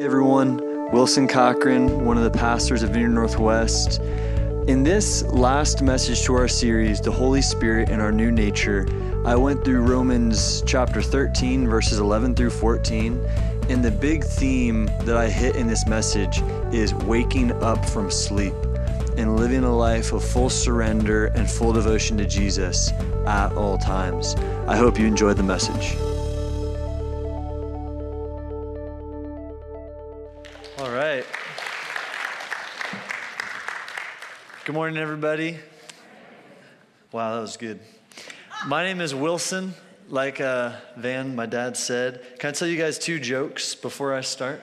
everyone. Wilson Cochran, one of the pastors of Vineyard Northwest. In this last message to our series, The Holy Spirit and Our New Nature, I went through Romans chapter 13, verses 11 through 14. And the big theme that I hit in this message is waking up from sleep and living a life of full surrender and full devotion to Jesus at all times. I hope you enjoyed the message. Morning, everybody. Wow, that was good. My name is Wilson. Like uh, Van, my dad said. Can I tell you guys two jokes before I start?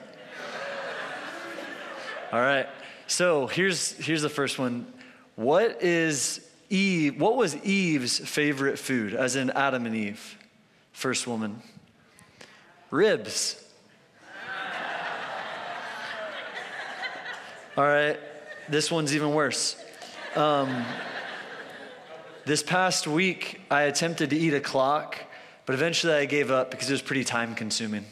All right. So here's here's the first one. What is Eve? What was Eve's favorite food? As in Adam and Eve, first woman. Ribs. All right. This one's even worse. Um, this past week, I attempted to eat a clock, but eventually I gave up because it was pretty time consuming.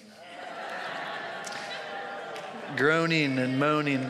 Groaning and moaning.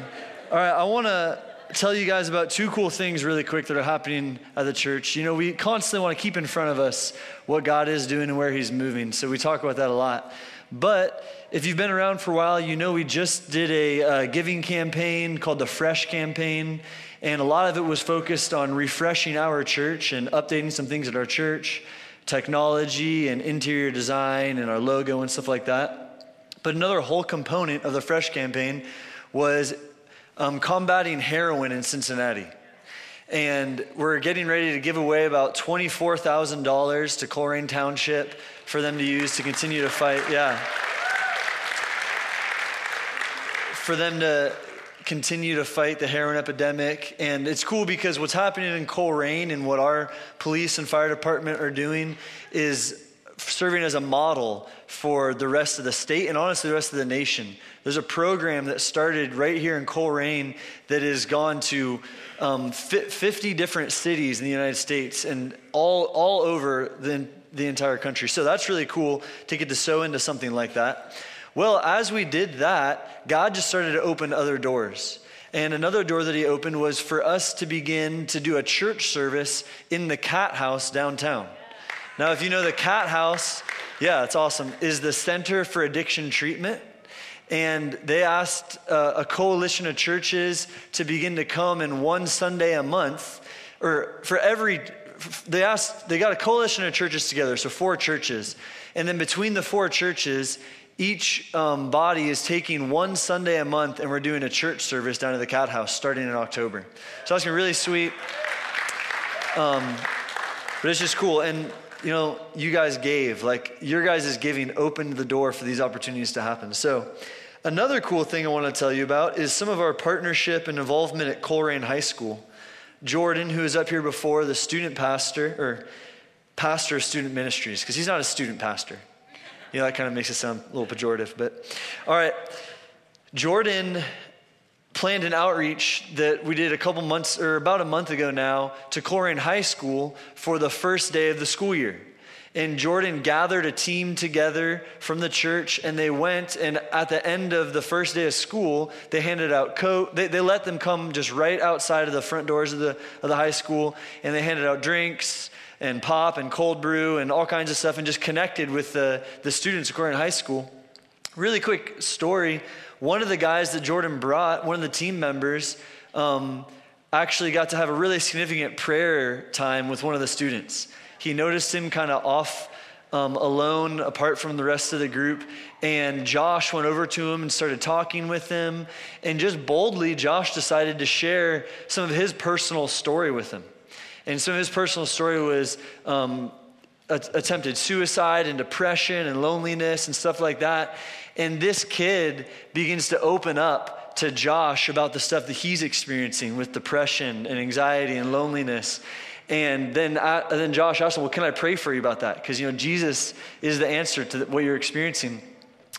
All right, I want to tell you guys about two cool things really quick that are happening at the church. You know, we constantly want to keep in front of us what God is doing and where He's moving. So we talk about that a lot. But if you've been around for a while, you know we just did a uh, giving campaign called the Fresh Campaign. And a lot of it was focused on refreshing our church and updating some things at our church, technology and interior design and our logo and stuff like that. But another whole component of the Fresh Campaign was um, combating heroin in Cincinnati. And we're getting ready to give away about $24,000 to Colerain Township for them to use to continue to fight. Yeah. For them to continue to fight the heroin epidemic. And it's cool because what's happening in Colerain and what our police and fire department are doing is serving as a model for the rest of the state and honestly the rest of the nation. There's a program that started right here in Colerain that has gone to um, 50 different cities in the United States and all, all over the, the entire country. So that's really cool to get to sow into something like that. Well, as we did that, God just started to open other doors. And another door that he opened was for us to begin to do a church service in the cat house downtown. Now, if you know the cat house, yeah, it's awesome, is the Center for Addiction Treatment. And they asked uh, a coalition of churches to begin to come in one Sunday a month, or for every, they asked, they got a coalition of churches together, so four churches. And then between the four churches, each um, body is taking one Sunday a month, and we're doing a church service down at the Cat House starting in October. So that's gonna be really sweet. Um, but it's just cool. And you know, you guys gave. Like, your guys' giving opened the door for these opportunities to happen. So, another cool thing I want to tell you about is some of our partnership and involvement at Colerain High School. Jordan, who was up here before, the student pastor, or pastor of student ministries, because he's not a student pastor. You know, that kind of makes it sound a little pejorative, but all right. Jordan planned an outreach that we did a couple months or about a month ago now to Colerain High School for the first day of the school year. And Jordan gathered a team together from the church, and they went. And at the end of the first day of school, they handed out coat. They, they let them come just right outside of the front doors of the, of the high school, and they handed out drinks and pop and cold brew and all kinds of stuff, and just connected with the, the students at Colerain High School. Really quick story one of the guys that Jordan brought, one of the team members, um, actually got to have a really significant prayer time with one of the students. He noticed him kind of off um, alone, apart from the rest of the group. And Josh went over to him and started talking with him. And just boldly, Josh decided to share some of his personal story with him. And some of his personal story was um, attempted suicide and depression and loneliness and stuff like that. And this kid begins to open up to Josh about the stuff that he's experiencing with depression and anxiety and loneliness. And then, I, and then Josh asked him, Well, can I pray for you about that? Because, you know, Jesus is the answer to what you're experiencing.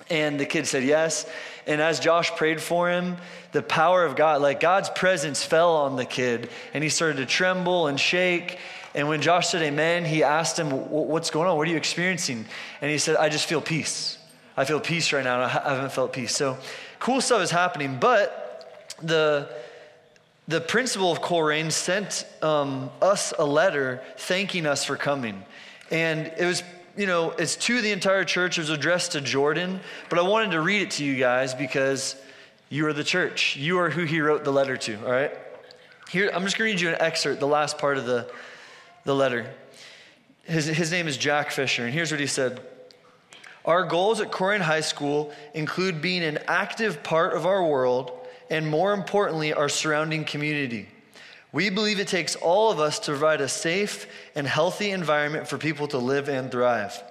And the kid said yes. And as Josh prayed for him, the power of God, like God's presence fell on the kid. And he started to tremble and shake. And when Josh said amen, he asked him, What's going on? What are you experiencing? And he said, I just feel peace. I feel peace right now, I haven't felt peace. So cool stuff is happening, but the the principal of Colerain sent um, us a letter thanking us for coming. And it was, you know, it's to the entire church. It was addressed to Jordan, but I wanted to read it to you guys because you are the church. You are who he wrote the letter to, all right? Here, I'm just going to read you an excerpt, the last part of the, the letter. His, his name is Jack Fisher, and here's what he said. Our goals at Colerain High School include being an active part of our world and more importantly, our surrounding community. We believe it takes all of us to provide a safe and healthy environment for people to live and thrive.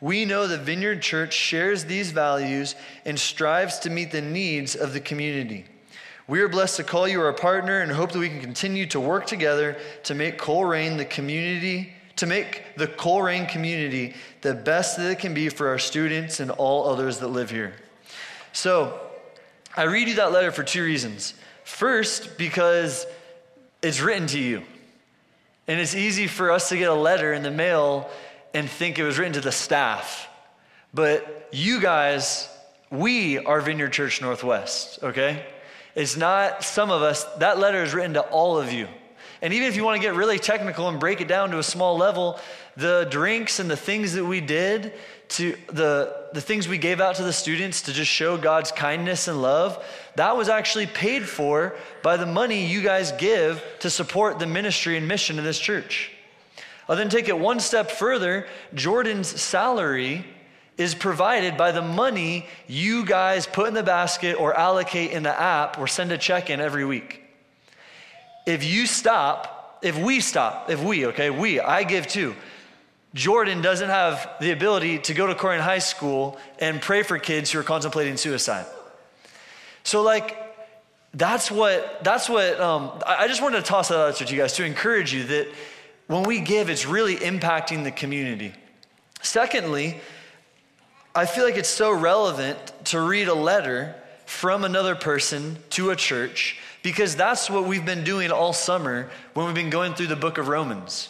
We know that Vineyard Church shares these values and strives to meet the needs of the community. We are blessed to call you our partner and hope that we can continue to work together to make Colerain the community, to make the Colerain community the best that it can be for our students and all others that live here. So, I read you that letter for two reasons. First, because it's written to you. And it's easy for us to get a letter in the mail and think it was written to the staff. But you guys, we are Vineyard Church Northwest, okay? It's not some of us. That letter is written to all of you. And even if you want to get really technical and break it down to a small level, the drinks and the things that we did to the, the things we gave out to the students to just show God's kindness and love, that was actually paid for by the money you guys give to support the ministry and mission of this church. I'll then take it one step further. Jordan's salary is provided by the money you guys put in the basket or allocate in the app or send a check in every week. If you stop, if we stop, if we, okay, we, I give too Jordan doesn't have the ability to go to Colerain High School and pray for kids who are contemplating suicide. So, like, that's what, that's what, um, I just wanted to toss that out to you guys to encourage you that when we give, it's really impacting the community. Secondly, I feel like it's so relevant to read a letter from another person to a church because that's what we've been doing all summer when we've been going through the book of Romans.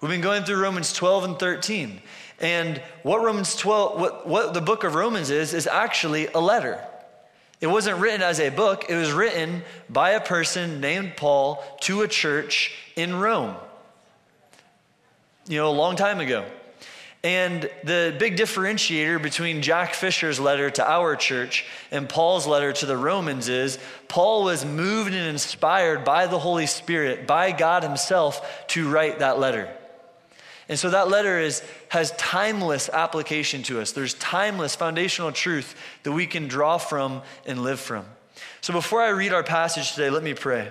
We've been going through Romans 12 and 13. And what Romans 12, what, what the book of Romans is, is actually a letter. It wasn't written as a book, it was written by a person named Paul to a church in Rome, you know, a long time ago. And the big differentiator between Jack Fisher's letter to our church and Paul's letter to the Romans is Paul was moved and inspired by the Holy Spirit, by God Himself, to write that letter. And so that letter is, has timeless application to us. There's timeless foundational truth that we can draw from and live from. So before I read our passage today, let me pray.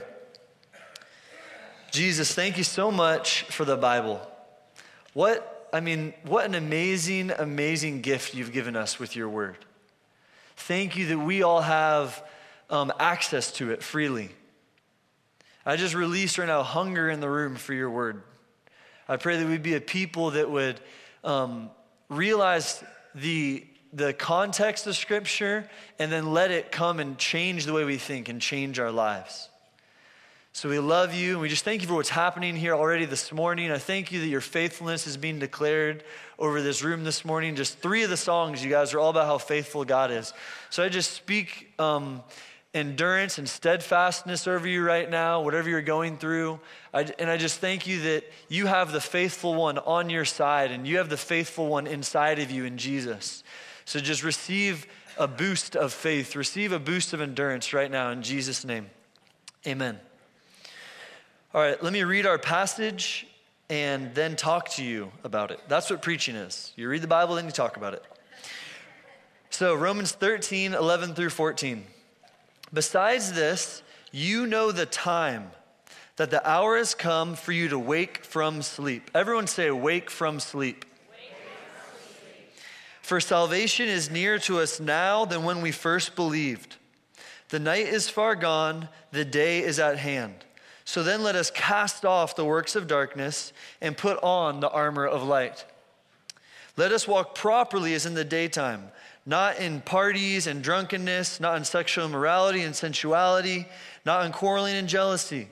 Jesus, thank you so much for the Bible. What, I mean, what an amazing, amazing gift you've given us with your word. Thank you that we all have um, access to it freely. I just release right now hunger in the room for your word. I pray that we'd be a people that would um, realize the, the context of Scripture and then let it come and change the way we think and change our lives. So we love you and we just thank you for what's happening here already this morning. I thank you that your faithfulness is being declared over this room this morning. Just three of the songs, you guys, are all about how faithful God is. So I just speak um, endurance and steadfastness over you right now, whatever you're going through. I, and I just thank you that you have the faithful one on your side and you have the faithful one inside of you in Jesus. So just receive a boost of faith, receive a boost of endurance right now in Jesus' name. Amen. All right, let me read our passage and then talk to you about it. That's what preaching is. You read the Bible, then you talk about it. So, Romans 13, 11 through 14. Besides this, you know the time, that the hour has come for you to wake from sleep. Everyone say, wake from sleep. For salvation is nearer to us now than when we first believed. The night is far gone, the day is at hand. So then let us cast off the works of darkness and put on the armor of light. Let us walk properly as in the daytime not in parties and drunkenness, not in sexual immorality and sensuality, not in quarreling and jealousy,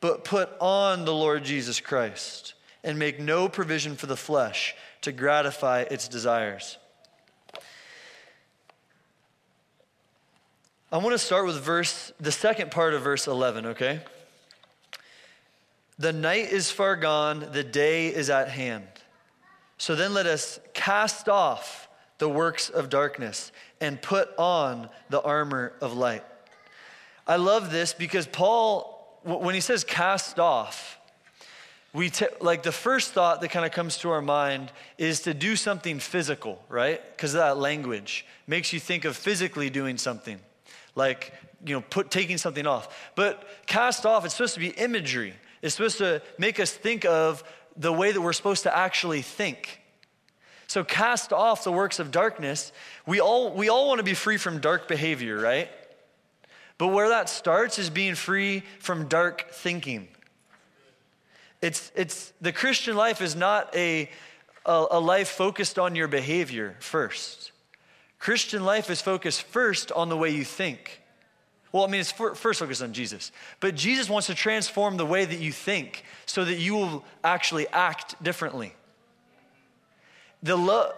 but put on the Lord Jesus Christ and make no provision for the flesh to gratify its desires. I want to start with verse, the second part of verse 11, okay? The night is far gone, the day is at hand. So then let us cast off the works of darkness and put on the armor of light. I love this because Paul, when he says cast off, we t- like the first thought that kind of comes to our mind is to do something physical, right? Because that language makes you think of physically doing something, like you know, put taking something off. But cast off, it's supposed to be imagery. It's supposed to make us think of the way that we're supposed to actually think. So cast off the works of darkness. We all, we all want to be free from dark behavior, right? But where that starts is being free from dark thinking. It's, it's, the Christian life is not a, a, a life focused on your behavior first. Christian life is focused first on the way you think. Well, I mean, it's first focused on Jesus. But Jesus wants to transform the way that you think so that you will actually act differently. The low,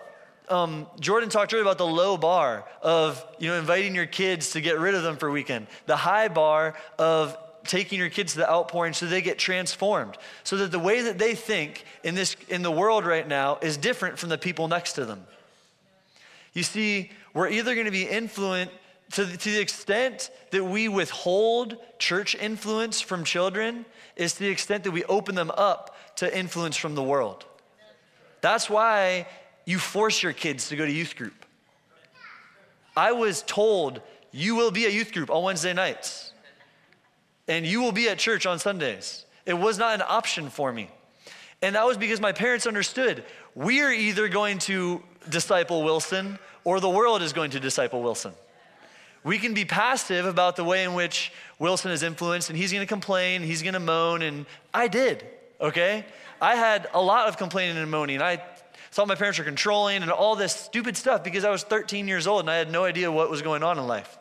um, Jordan talked earlier about the low bar of you know inviting your kids to get rid of them for a weekend. The high bar of taking your kids to the outpouring so they get transformed. So that the way that they think in this in the world right now is different from the people next to them. You see, we're either going to be influenced to the, to the extent that we withhold church influence from children is to the extent that we open them up to influence from the world. That's why you force your kids to go to youth group. I was told you will be a youth group on Wednesday nights and you will be at church on Sundays. It was not an option for me. And that was because my parents understood we are either going to disciple Wilson or the world is going to disciple Wilson. We can be passive about the way in which Wilson is influenced, and he's to complain, he's to moan, and I did, okay? I had a lot of complaining and moaning. I thought my parents were controlling and all this stupid stuff because I was 13 years old and I had no idea what was going on in life.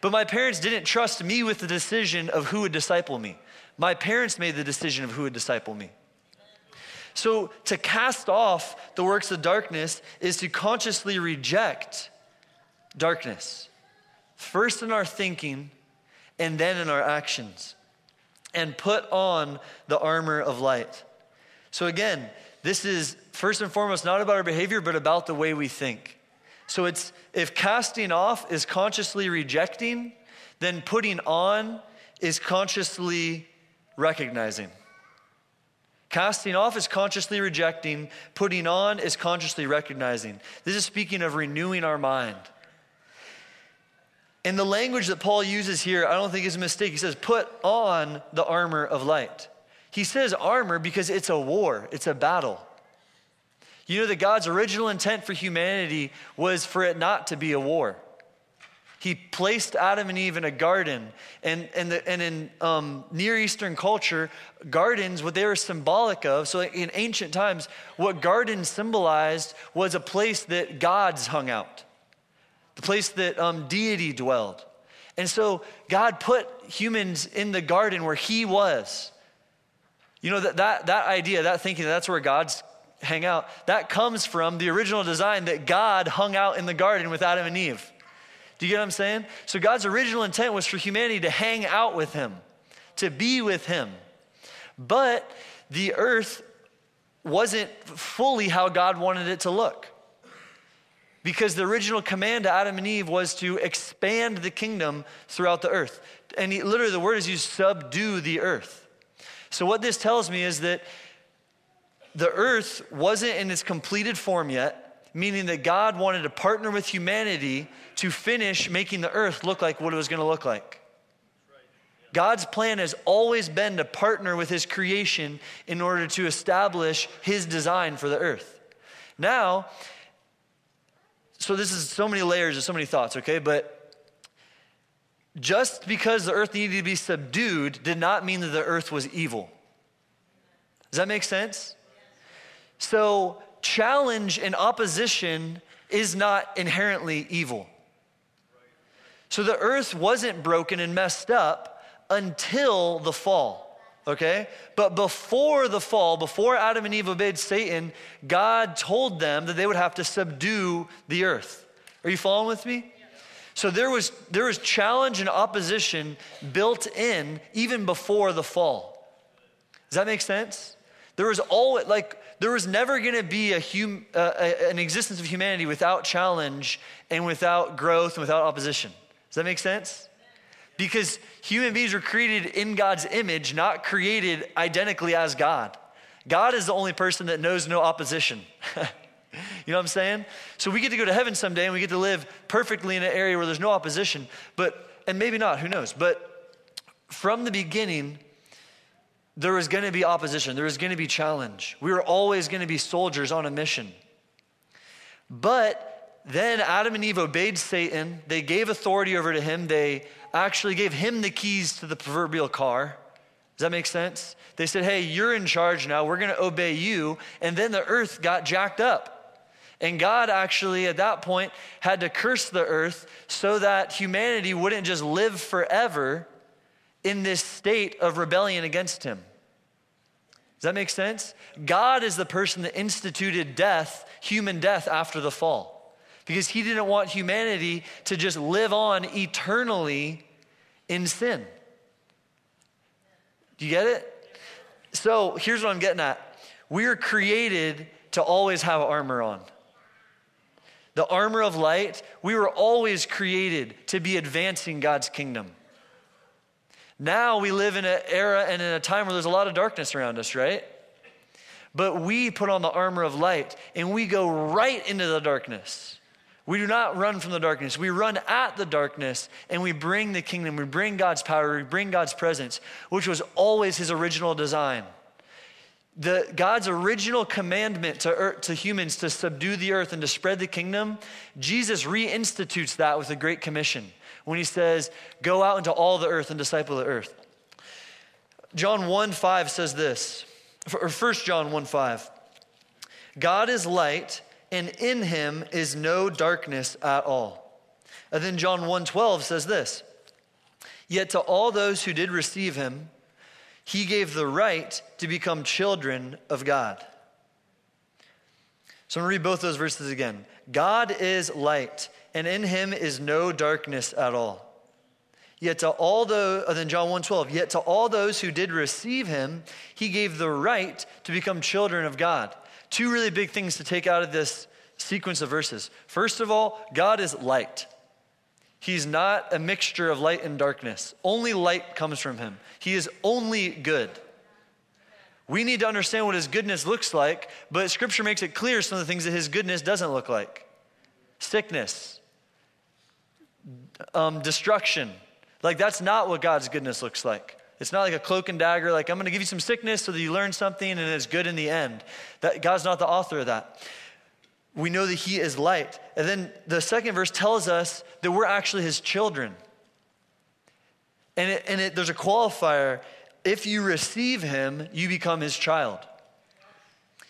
But my parents didn't trust me with the decision of who would disciple me. My parents made the decision of who would disciple me. So to cast off the works of darkness is to consciously reject darkness first in our thinking and then in our actions, and put on the armor of light. So, again, this is first and foremost not about our behavior, but about the way we think. So, it's if casting off is consciously rejecting, then putting on is consciously recognizing. Casting off is consciously rejecting, putting on is consciously recognizing. This is speaking of renewing our mind. And the language that Paul uses here, I don't think is a mistake. He says, put on the armor of light. He says armor because it's a war, it's a battle. You know that God's original intent for humanity was for it not to be a war. He placed Adam and Eve in a garden. And, and, the, and in um, Near Eastern culture, gardens, what they were symbolic of, so in ancient times, what gardens symbolized was a place that gods hung out the place that um, deity dwelled. And so God put humans in the garden where He was. You know, that, that, that idea, that thinking, that's where God's hang out, that comes from the original design that God hung out in the garden with Adam and Eve. Do you get what I'm saying? So God's original intent was for humanity to hang out with Him, to be with Him. But the earth wasn't fully how God wanted it to look. Because the original command to Adam and Eve was to expand the kingdom throughout the earth. And he, literally, the word is used subdue the earth. So, what this tells me is that the earth wasn't in its completed form yet, meaning that God wanted to partner with humanity to finish making the earth look like what it was going to look like. God's plan has always been to partner with his creation in order to establish his design for the earth. Now, so this is so many layers and so many thoughts, okay? But just because the earth needed to be subdued did not mean that the earth was evil. Does that make sense? So, challenge and opposition is not inherently evil. So, the earth wasn't broken and messed up until the fall okay? But before the fall, before Adam and Eve obeyed Satan, God told them that they would have to subdue the earth. Are you following with me? So there was, there was challenge and opposition built in even before the fall. Does that make sense? There was always, like, there was never going to be a hum, uh, an existence of humanity without challenge and without growth and without opposition. Does that make sense? Because human beings were created in God's image, not created identically as God. God is the only person that knows no opposition. You know what I'm saying? So we get to go to heaven someday and we get to live perfectly in an area where there's no opposition, but, and maybe not, who knows? But from the beginning, there was going to be opposition, there was going to be challenge. We were always going to be soldiers on a mission. But then Adam and Eve obeyed Satan. They gave authority over to him. They actually gave him the keys to the proverbial car. Does that make sense? They said, Hey, you're in charge now. We're going to obey you. And then the earth got jacked up. And God actually, at that point, had to curse the earth so that humanity wouldn't just live forever in this state of rebellion against Him. Does that make sense? God is the person that instituted death, human death, after the fall. Because He didn't want humanity to just live on eternally in sin. Do you get it? So here's what I'm getting at. We are created to always have armor on the armor of light, we were always created to be advancing God's kingdom. Now we live in an era and in a time where there's a lot of darkness around us, right? But we put on the armor of light and we go right into the darkness. We do not run from the darkness. We run at the darkness and we bring the kingdom. We bring God's power. We bring God's presence, which was always his original design the, God's original commandment to, earth, to humans to subdue the earth and to spread the kingdom, Jesus reinstitutes that with a great commission when he says, Go out into all the earth and disciple the earth. John 1 5 says this, or 1 John 1 5. God is light, and in him is no darkness at all. And then John 1 12 says this, Yet to all those who did receive him, he gave the right to become children of God. So I'm going to read both those verses again. God is light, and in him is no darkness at all. Yet to all those, then John 1.12, yet to all those who did receive him, he gave the right to become children of God. Two really big things to take out of this sequence of verses. First of all, God is light. He's not a mixture of light and darkness. Only light comes from him. He is only good. We need to understand what his goodness looks like, but scripture makes it clear some of the things that his goodness doesn't look like sickness, um, destruction. Like, that's not what God's goodness looks like. It's not like a cloak and dagger, like, I'm going to give you some sickness so that you learn something and it's good in the end. That, God's not the author of that we know that he is light. And then the second verse tells us that we're actually his children. And, it, and it, there's a qualifier if you receive him, you become his child.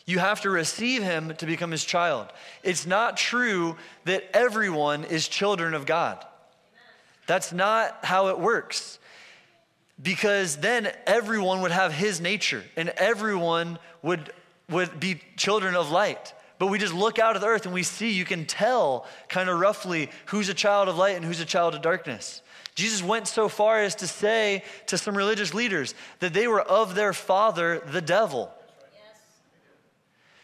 You have to receive him to become his child. It's not true that everyone is children of God. That's not how it works. Because then everyone would have his nature and everyone would, would be children of light. But we just look out of the earth and we see, you can tell kind of roughly who's a child of light and who's a child of darkness. Jesus went so far as to say to some religious leaders that they were of their father, the devil. Yes.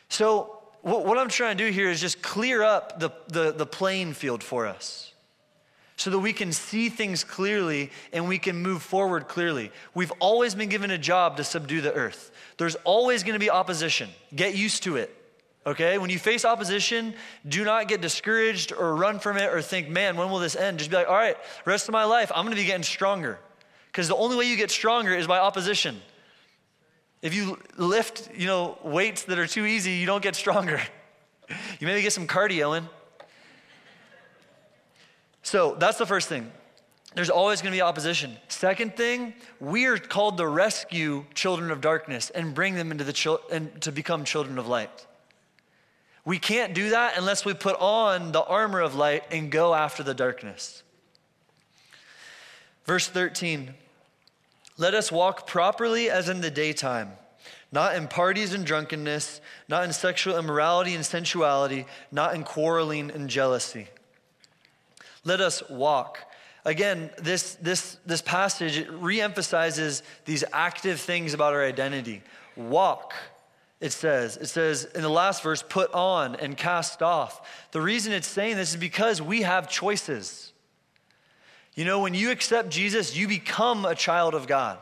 So, what, what, I'm trying to do here is just clear up the, the, the playing field for us so that we can see things clearly and we can move forward clearly. We've always been given a job to subdue the earth, there's always going to be opposition. Get used to it. Okay? When you face opposition, do not get discouraged or run from it or think, man, when will this end? Just be like, all right, rest of my life, I'm going to be getting stronger. Because the only way you get stronger is by opposition. If you lift, you know, weights that are too easy, you don't get stronger. you maybe get some cardio in. So that's the first thing. There's always going to be opposition. Second thing, we are called to rescue children of darkness and bring them into the chil- and to become children of light. We can't do that unless we put on the armor of light and go after the darkness. Verse 13 Let us walk properly as in the daytime, not in parties and drunkenness, not in sexual immorality and sensuality, not in quarreling and jealousy. Let us walk. Again, this, this, this passage reemphasizes these active things about our identity. Walk, it says. It says in the last verse, put on and cast off. The reason it's saying this is because we have choices. You know, when you accept Jesus, you become a child of God.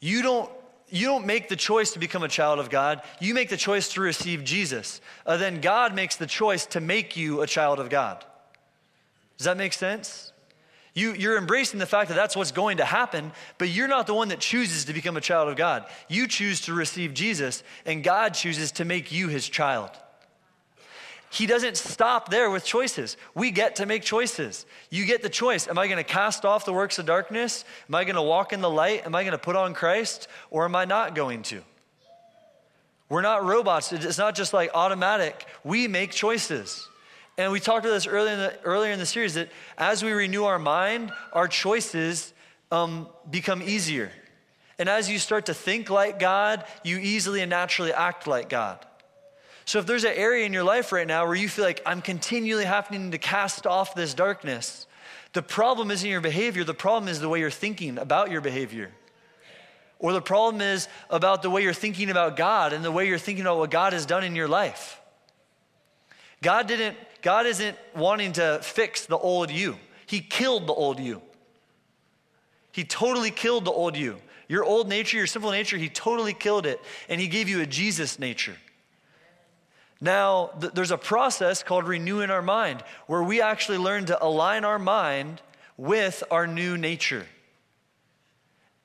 You don't you don't make the choice to become a child of God. You make the choice to receive Jesus. Uh, then God makes the choice to make you a child of God. Does that make sense? You, you're embracing the fact that that's what's going to happen, but you're not the one that chooses to become a child of God. You choose to receive Jesus, and God chooses to make you his child. He doesn't stop there with choices. We get to make choices. You get the choice. Am I going to cast off the works of darkness? Am I going to walk in the light? Am I going to put on Christ? Or am I not going to? We're not robots. It's not just like automatic. We make choices. And we talked about this earlier in the, earlier in the series that as we renew our mind, our choices um, become easier. And as you start to think like God, you easily and naturally act like God. So if there's an area in your life right now where you feel like I'm continually having to cast off this darkness, the problem isn't your behavior, the problem is the way you're thinking about your behavior. Or the problem is about the way you're thinking about God and the way you're thinking about what God has done in your life. God didn't God isn't wanting to fix the old you. He killed the old you. He totally killed the old you. Your old nature, your sinful nature, he totally killed it and he gave you a Jesus nature. Now, th- there's a process called renewing our mind where we actually learn to align our mind with our new nature.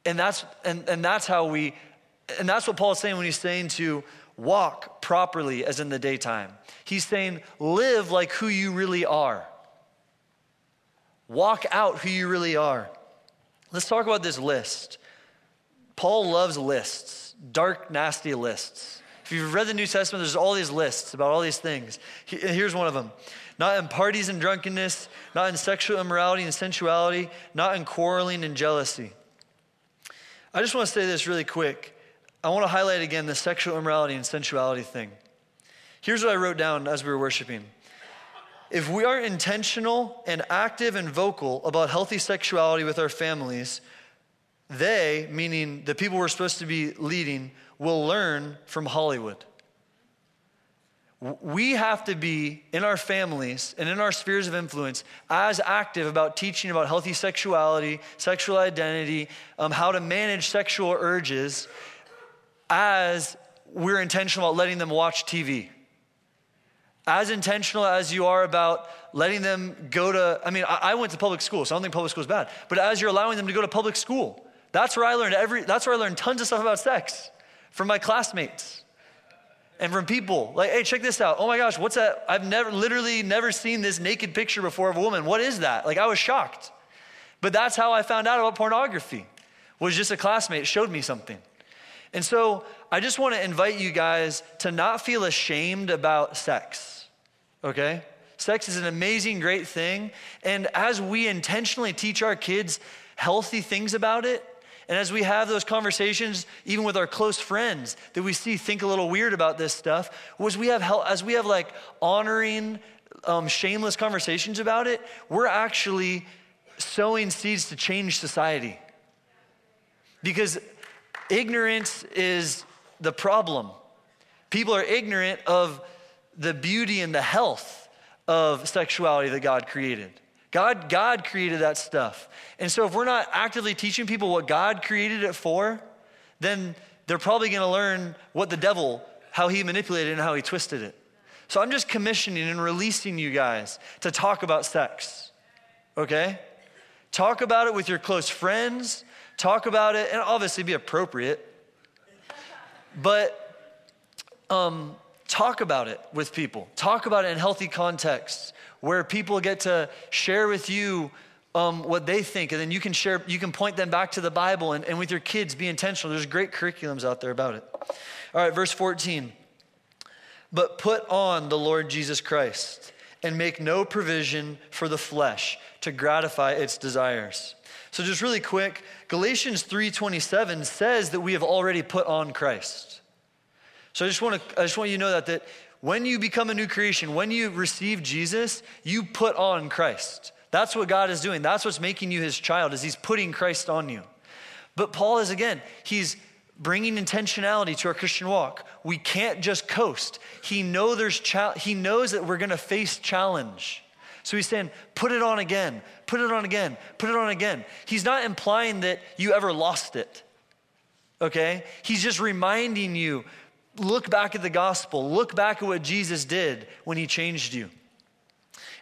And that's, and, and that's how we, and that's what Paul's saying when he's saying to walk properly as in the daytime. He's saying, live like who you really are. Walk out who you really are. Let's talk about this list. Paul loves lists, dark, nasty lists. If you've read the New Testament, there's all these lists about all these things. Here's one of them not in parties and drunkenness, not in sexual immorality and sensuality, not in quarreling and jealousy. I just want to say this really quick. I want to highlight again the sexual immorality and sensuality thing. Here's what I wrote down as we were worshiping. If we are intentional and active and vocal about healthy sexuality with our families, they, meaning the people we're supposed to be leading, will learn from Hollywood. We have to be in our families and in our spheres of influence as active about teaching about healthy sexuality, sexual identity, um, how to manage sexual urges, as we're intentional about letting them watch TV. As intentional as you are about letting them go to, I mean, I, I went to public school, so I don't think public school is bad, but as you're allowing them to go to public school, that's where I learned every, that's where I learned tons of stuff about sex from my classmates and from people. Like, hey, check this out. Oh my gosh, what's that? I've never, literally never seen this naked picture before of a woman. What is that? Like, I was shocked. But that's how I found out about pornography, was just a classmate showed me something. And so I just want to invite you guys to not feel ashamed about sex, okay? Sex is an amazing, great thing. And as we intentionally teach our kids healthy things about it, and as we have those conversations, even with our close friends that we see think a little weird about this stuff, was we have as we have like honoring, um, shameless conversations about it, we're actually sowing seeds to change society. Because ignorance is the problem. People are ignorant of the beauty and the health of sexuality that God created. God, God created that stuff. And so if we're not actively teaching people what God created it for, then they're probably going to learn what the devil, how he manipulated and how he twisted it. So I'm just commissioning and releasing you guys to talk about sex. Okay? Talk about it with your close friends. Talk about it, and obviously be appropriate. But um, talk about it with people. Talk about it in healthy contexts where people get to share with you um, what they think, and then you can share, you can point them back to the Bible, and, and with your kids, be intentional. There's great curriculums out there about it. All right, verse 14. But put on the Lord Jesus Christ and make no provision for the flesh to gratify its desires. So just really quick, Galatians 3:27 says that we have already put on Christ. So I just want to I just want you to know that that when you become a new creation, when you receive Jesus, you put on Christ. That's what God is doing. That's what's making you his child is he's putting Christ on you. But Paul is again, he's bringing intentionality to our Christian walk. We can't just coast. He know there's cha- he knows that we're going to face challenge. So he's saying, put it on again, put it on again, put it on again. He's not implying that you ever lost it. Okay? He's just reminding you, look back at the gospel, look back at what Jesus did when he changed you.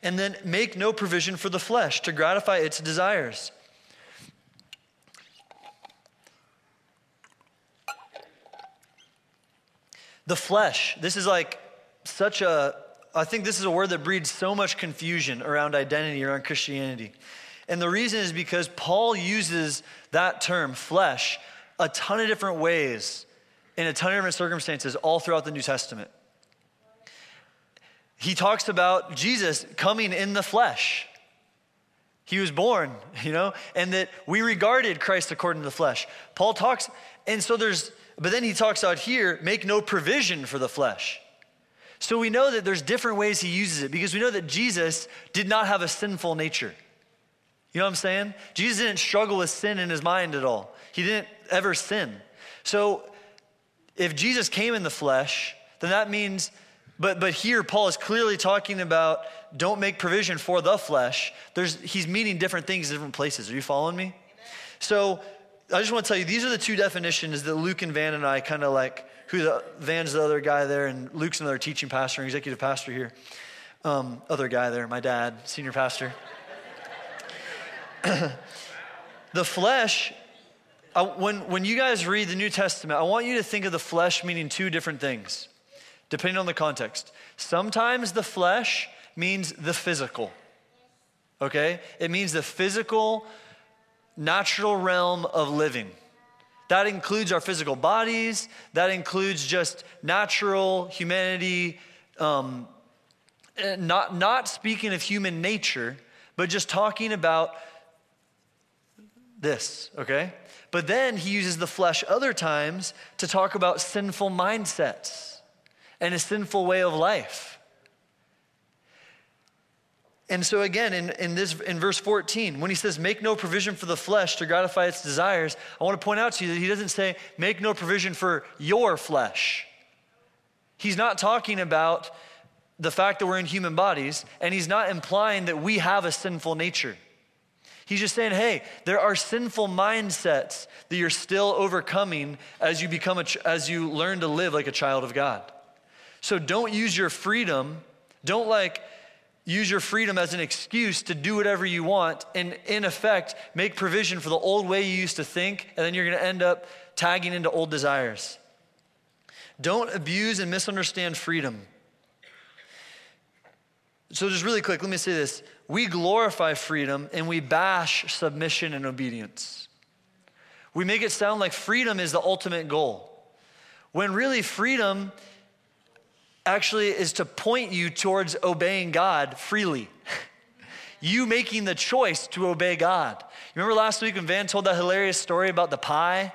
And then make no provision for the flesh to gratify its desires. The flesh, this is like such a, I think this is a word that breeds so much confusion around identity, around Christianity. And the reason is because Paul uses that term, flesh, a ton of different ways in a ton of different circumstances all throughout the New Testament. He talks about Jesus coming in the flesh. He was born, you know, and that we regarded Christ according to the flesh. Paul talks, and so there's but then he talks out here, make no provision for the flesh. So we know that there's different ways he uses it because we know that Jesus did not have a sinful nature. You know what I'm saying? Jesus didn't struggle with sin in his mind at all. He didn't ever sin. So if Jesus came in the flesh, then that means but but here Paul is clearly talking about don't make provision for the flesh. There's he's meaning different things in different places. Are you following me? So I just want to tell you, these are the two definitions that Luke and Van and I kind of like, who the, Van's the other guy there, and Luke's another teaching pastor and executive pastor here. Um, other guy there, my dad, senior pastor. the flesh, I, when, when you guys read the New Testament, I want you to think of the flesh meaning two different things, depending on the context. Sometimes the flesh means the physical, okay? It means the physical natural realm of living. That includes our physical bodies, that includes just natural humanity, um, not, not speaking of human nature, but just talking about this, okay? But then he uses the flesh other times to talk about sinful mindsets and a sinful way of life. And so again, in, in this in verse 14, when he says, make no provision for the flesh to gratify its desires, I want to point out to you that he doesn't say, make no provision for your flesh. He's not talking about the fact that we're in human bodies, and he's not implying that we have a sinful nature. He's just saying, hey, there are sinful mindsets that you're still overcoming as you become a, as you learn to live like a child of God. So don't use your freedom. Don't like use your freedom as an excuse to do whatever you want and, in effect, make provision for the old way you used to think, and then you're going to end up tagging into old desires. Don't abuse and misunderstand freedom. So, just really quick, let me say this. We glorify freedom and we bash submission and obedience. We make it sound like freedom is the ultimate goal, when really, freedom actually is to point you towards obeying God freely. you making the choice to obey God. Remember last week when Van told that hilarious story about the pie?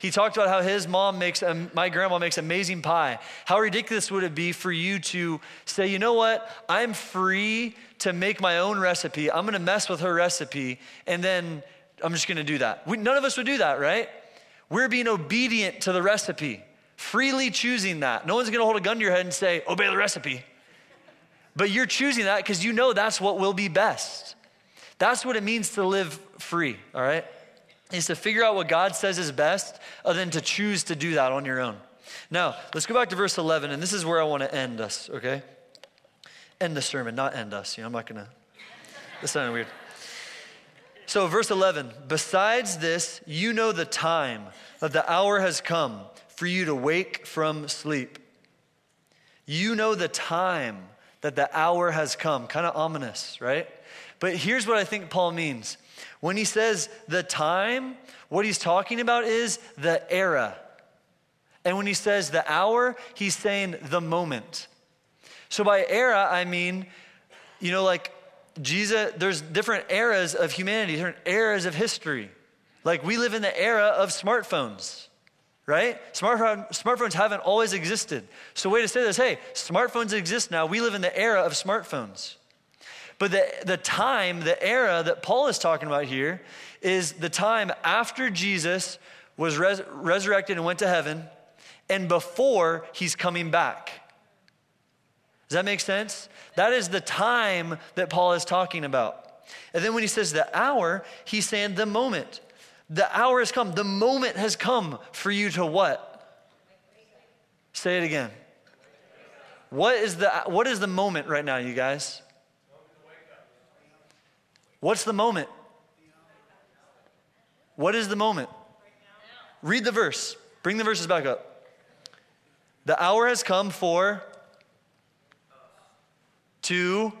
He talked about how his mom makes, um, my grandma makes amazing pie. How ridiculous would it be for you to say, you know what? I'm free to make my own recipe. I'm gonna mess with her recipe, and then I'm just gonna do that. We, none of us would do that, right? We're being obedient to the recipe freely choosing that. No one's gonna hold a gun to your head and say, obey the recipe. But you're choosing that because you know that's what will be best. That's what it means to live free, all right? Is to figure out what God says is best, other than to choose to do that on your own. Now, let's go back to verse 11, and this is where I want to end us, okay? End the sermon, not end us. You know, I'm not gonna, this sounded weird. So, verse 11, besides this, you know the time, that the hour has come for you to wake from sleep. You know the time that the hour has come. Kind of ominous, right? But here's what I think Paul means. When he says the time, what he's talking about is the era. And when he says the hour, he's saying the moment. So by era, I mean, you know, like Jesus, there's different eras of humanity, different eras of history. Like we live in the era of smartphones right? Smartphone, smartphones haven't always existed. So, way to say this hey, smartphones exist now. We live in the era of smartphones. But the, the time, the era that Paul is talking about here is the time after Jesus was res- resurrected and went to heaven and before he's coming back. Does that make sense? That is the time that Paul is talking about. And then when he says the hour, he's saying the moment. The hour has come. The moment has come for you to what? Say it again. What is the what is the moment right now, you guys? What's the moment? What is the moment? Read the verse. Bring the verses back up. The hour has come for to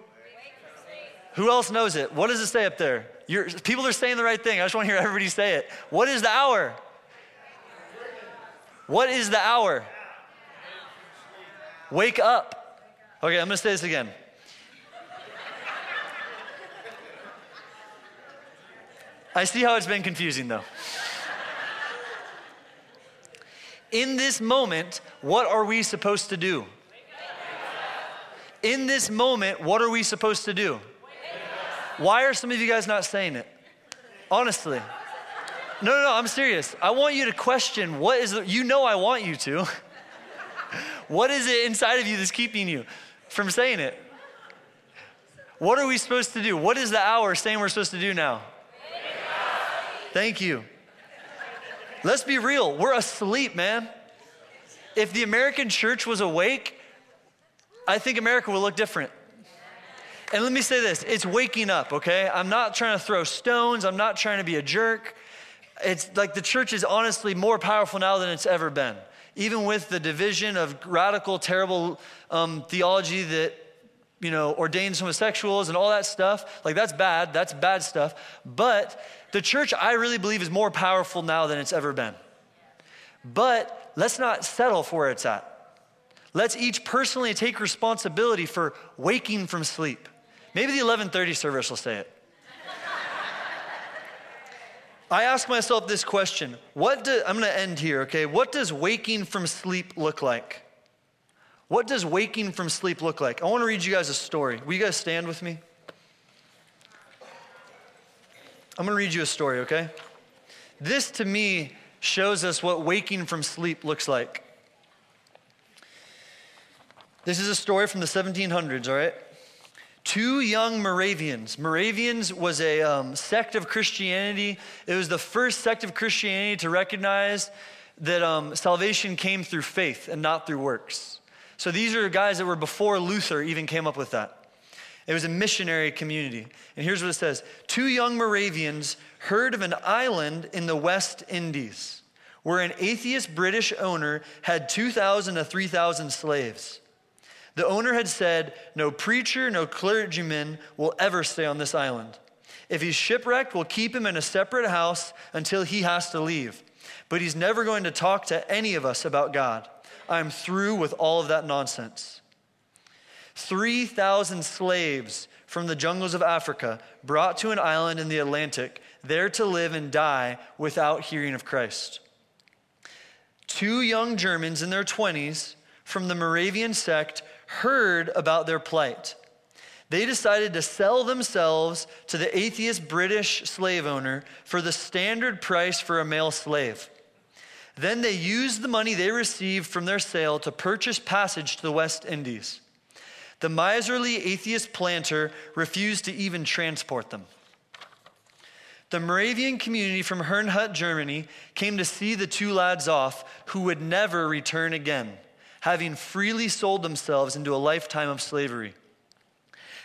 who else knows it? What does it say up there? You're, people are saying the right thing. I just want to hear everybody say it. What is the hour? What is the hour? Wake up. Okay, I'm going to say this again. I see how it's been confusing though. In this moment, what are we supposed to do? In this moment, what are we supposed to do? Why are some of you guys not saying it? Honestly. No, no, no, I'm serious. I want you to question what is, the, you know, I want you to. what is it inside of you that's keeping you from saying it? What are we supposed to do? What is the hour saying we're supposed to do now? Thank you. Let's be real. We're asleep, man. If the American church was awake, I think America would look different. And let me say this it's waking up, okay? I'm not trying to throw stones, I'm not trying to be a jerk. It's like the church is honestly more powerful now than it's ever been. Even with the division of radical, terrible um, theology that you know, ordains homosexuals and all that stuff. Like, that's bad. That's bad stuff. But the church, I really believe, is more powerful now than it's ever been. But let's not settle for where it's at. Let's each personally take responsibility for waking from sleep. Maybe the 1130 service will say it. I ask myself this question. What do, I'm going to end here, okay? What does waking from sleep look like? What does waking from sleep look like? I want to read you guys a story. Will you guys stand with me? I'm going to read you a story, okay? This to me shows us what waking from sleep looks like. This is a story from the 1700s, all right? Two young Moravians. Moravians was a um, sect of Christianity. It was the first sect of Christianity to recognize that um, salvation came through faith and not through works. So these are guys that were before Luther even came up with that. It was a missionary community. And here's what it says Two young Moravians heard of an island in the West Indies where an atheist British owner had 2,000 to 3,000 slaves. The owner had said, No preacher, no clergyman will ever stay on this island. If he's shipwrecked, we'll keep him in a separate house until he has to leave. But he's never going to talk to any of us about God. I'm through with all of that nonsense. 3,000 slaves from the jungles of Africa brought to an island in the Atlantic, there to live and die without hearing of Christ. Two young Germans in their 20s from the Moravian sect heard about their plight. They decided to sell themselves to the atheist British slave owner for the standard price for a male slave. Then they used the money they received from their sale to purchase passage to the West Indies. The miserly atheist planter refused to even transport them. The Moravian community from Herrnhut, Germany, came to see the two lads off who would never return again, having freely sold themselves into a lifetime of slavery.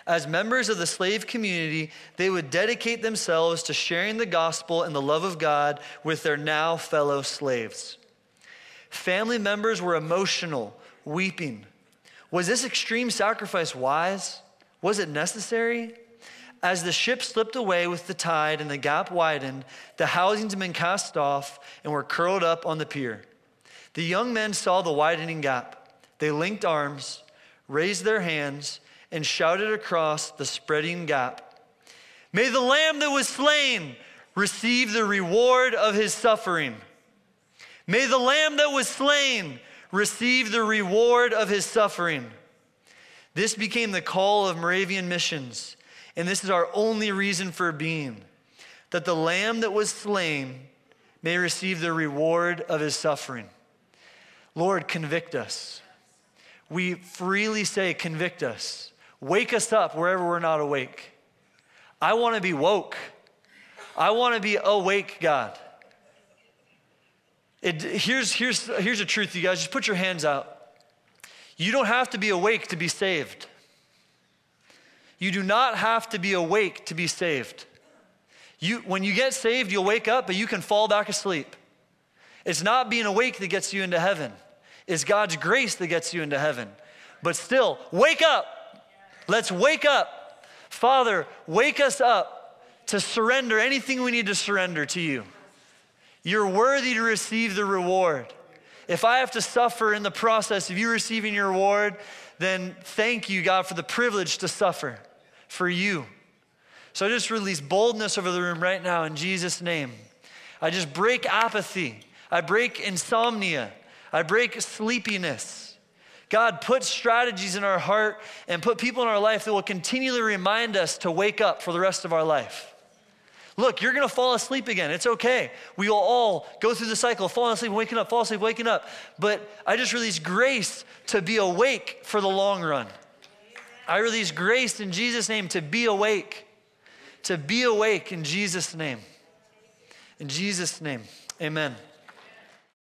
As members of the slave community, they would dedicate themselves to sharing the gospel and the love of God with their now fellow slaves. Family members were emotional, weeping. Was this extreme sacrifice wise? Was it necessary? As the ship slipped away with the tide and the gap widened, the hawsers had been cast off and were curled up on the pier. The young men saw the widening gap. They linked arms, raised their hands, and shouted across the spreading gap May the lamb that was slain receive the reward of his suffering. May the lamb that was slain receive the reward of his suffering. This became the call of Moravian missions, and this is our only reason for being that the lamb that was slain may receive the reward of his suffering. Lord, convict us. We freely say, convict us. Wake us up wherever we're not awake. I want to be woke. I want to be awake, God. It, here's, here's, here's a truth, you guys. Just put your hands out. You don't have to be awake to be saved. You do not have to be awake to be saved. You, when you get saved, you'll wake up, but you can fall back asleep. It's not being awake that gets you into heaven, it's God's grace that gets you into heaven. But still, wake up. Let's wake up. Father, wake us up to surrender anything we need to surrender to you. You're worthy to receive the reward. If I have to suffer in the process of you receiving your reward, then thank you, God, for the privilege to suffer for you. So I just release boldness over the room right now in Jesus' name. I just break apathy. I break insomnia. I break sleepiness. God, put strategies in our heart and put people in our life that will continually remind us to wake up for the rest of our life. Look, you're going to fall asleep again. It's okay. We will all go through the cycle, falling asleep, waking up, fall asleep, waking up. But I just release grace to be awake for the long run. I release grace in Jesus' name to be awake, to be awake in Jesus' name. In Jesus' name, amen.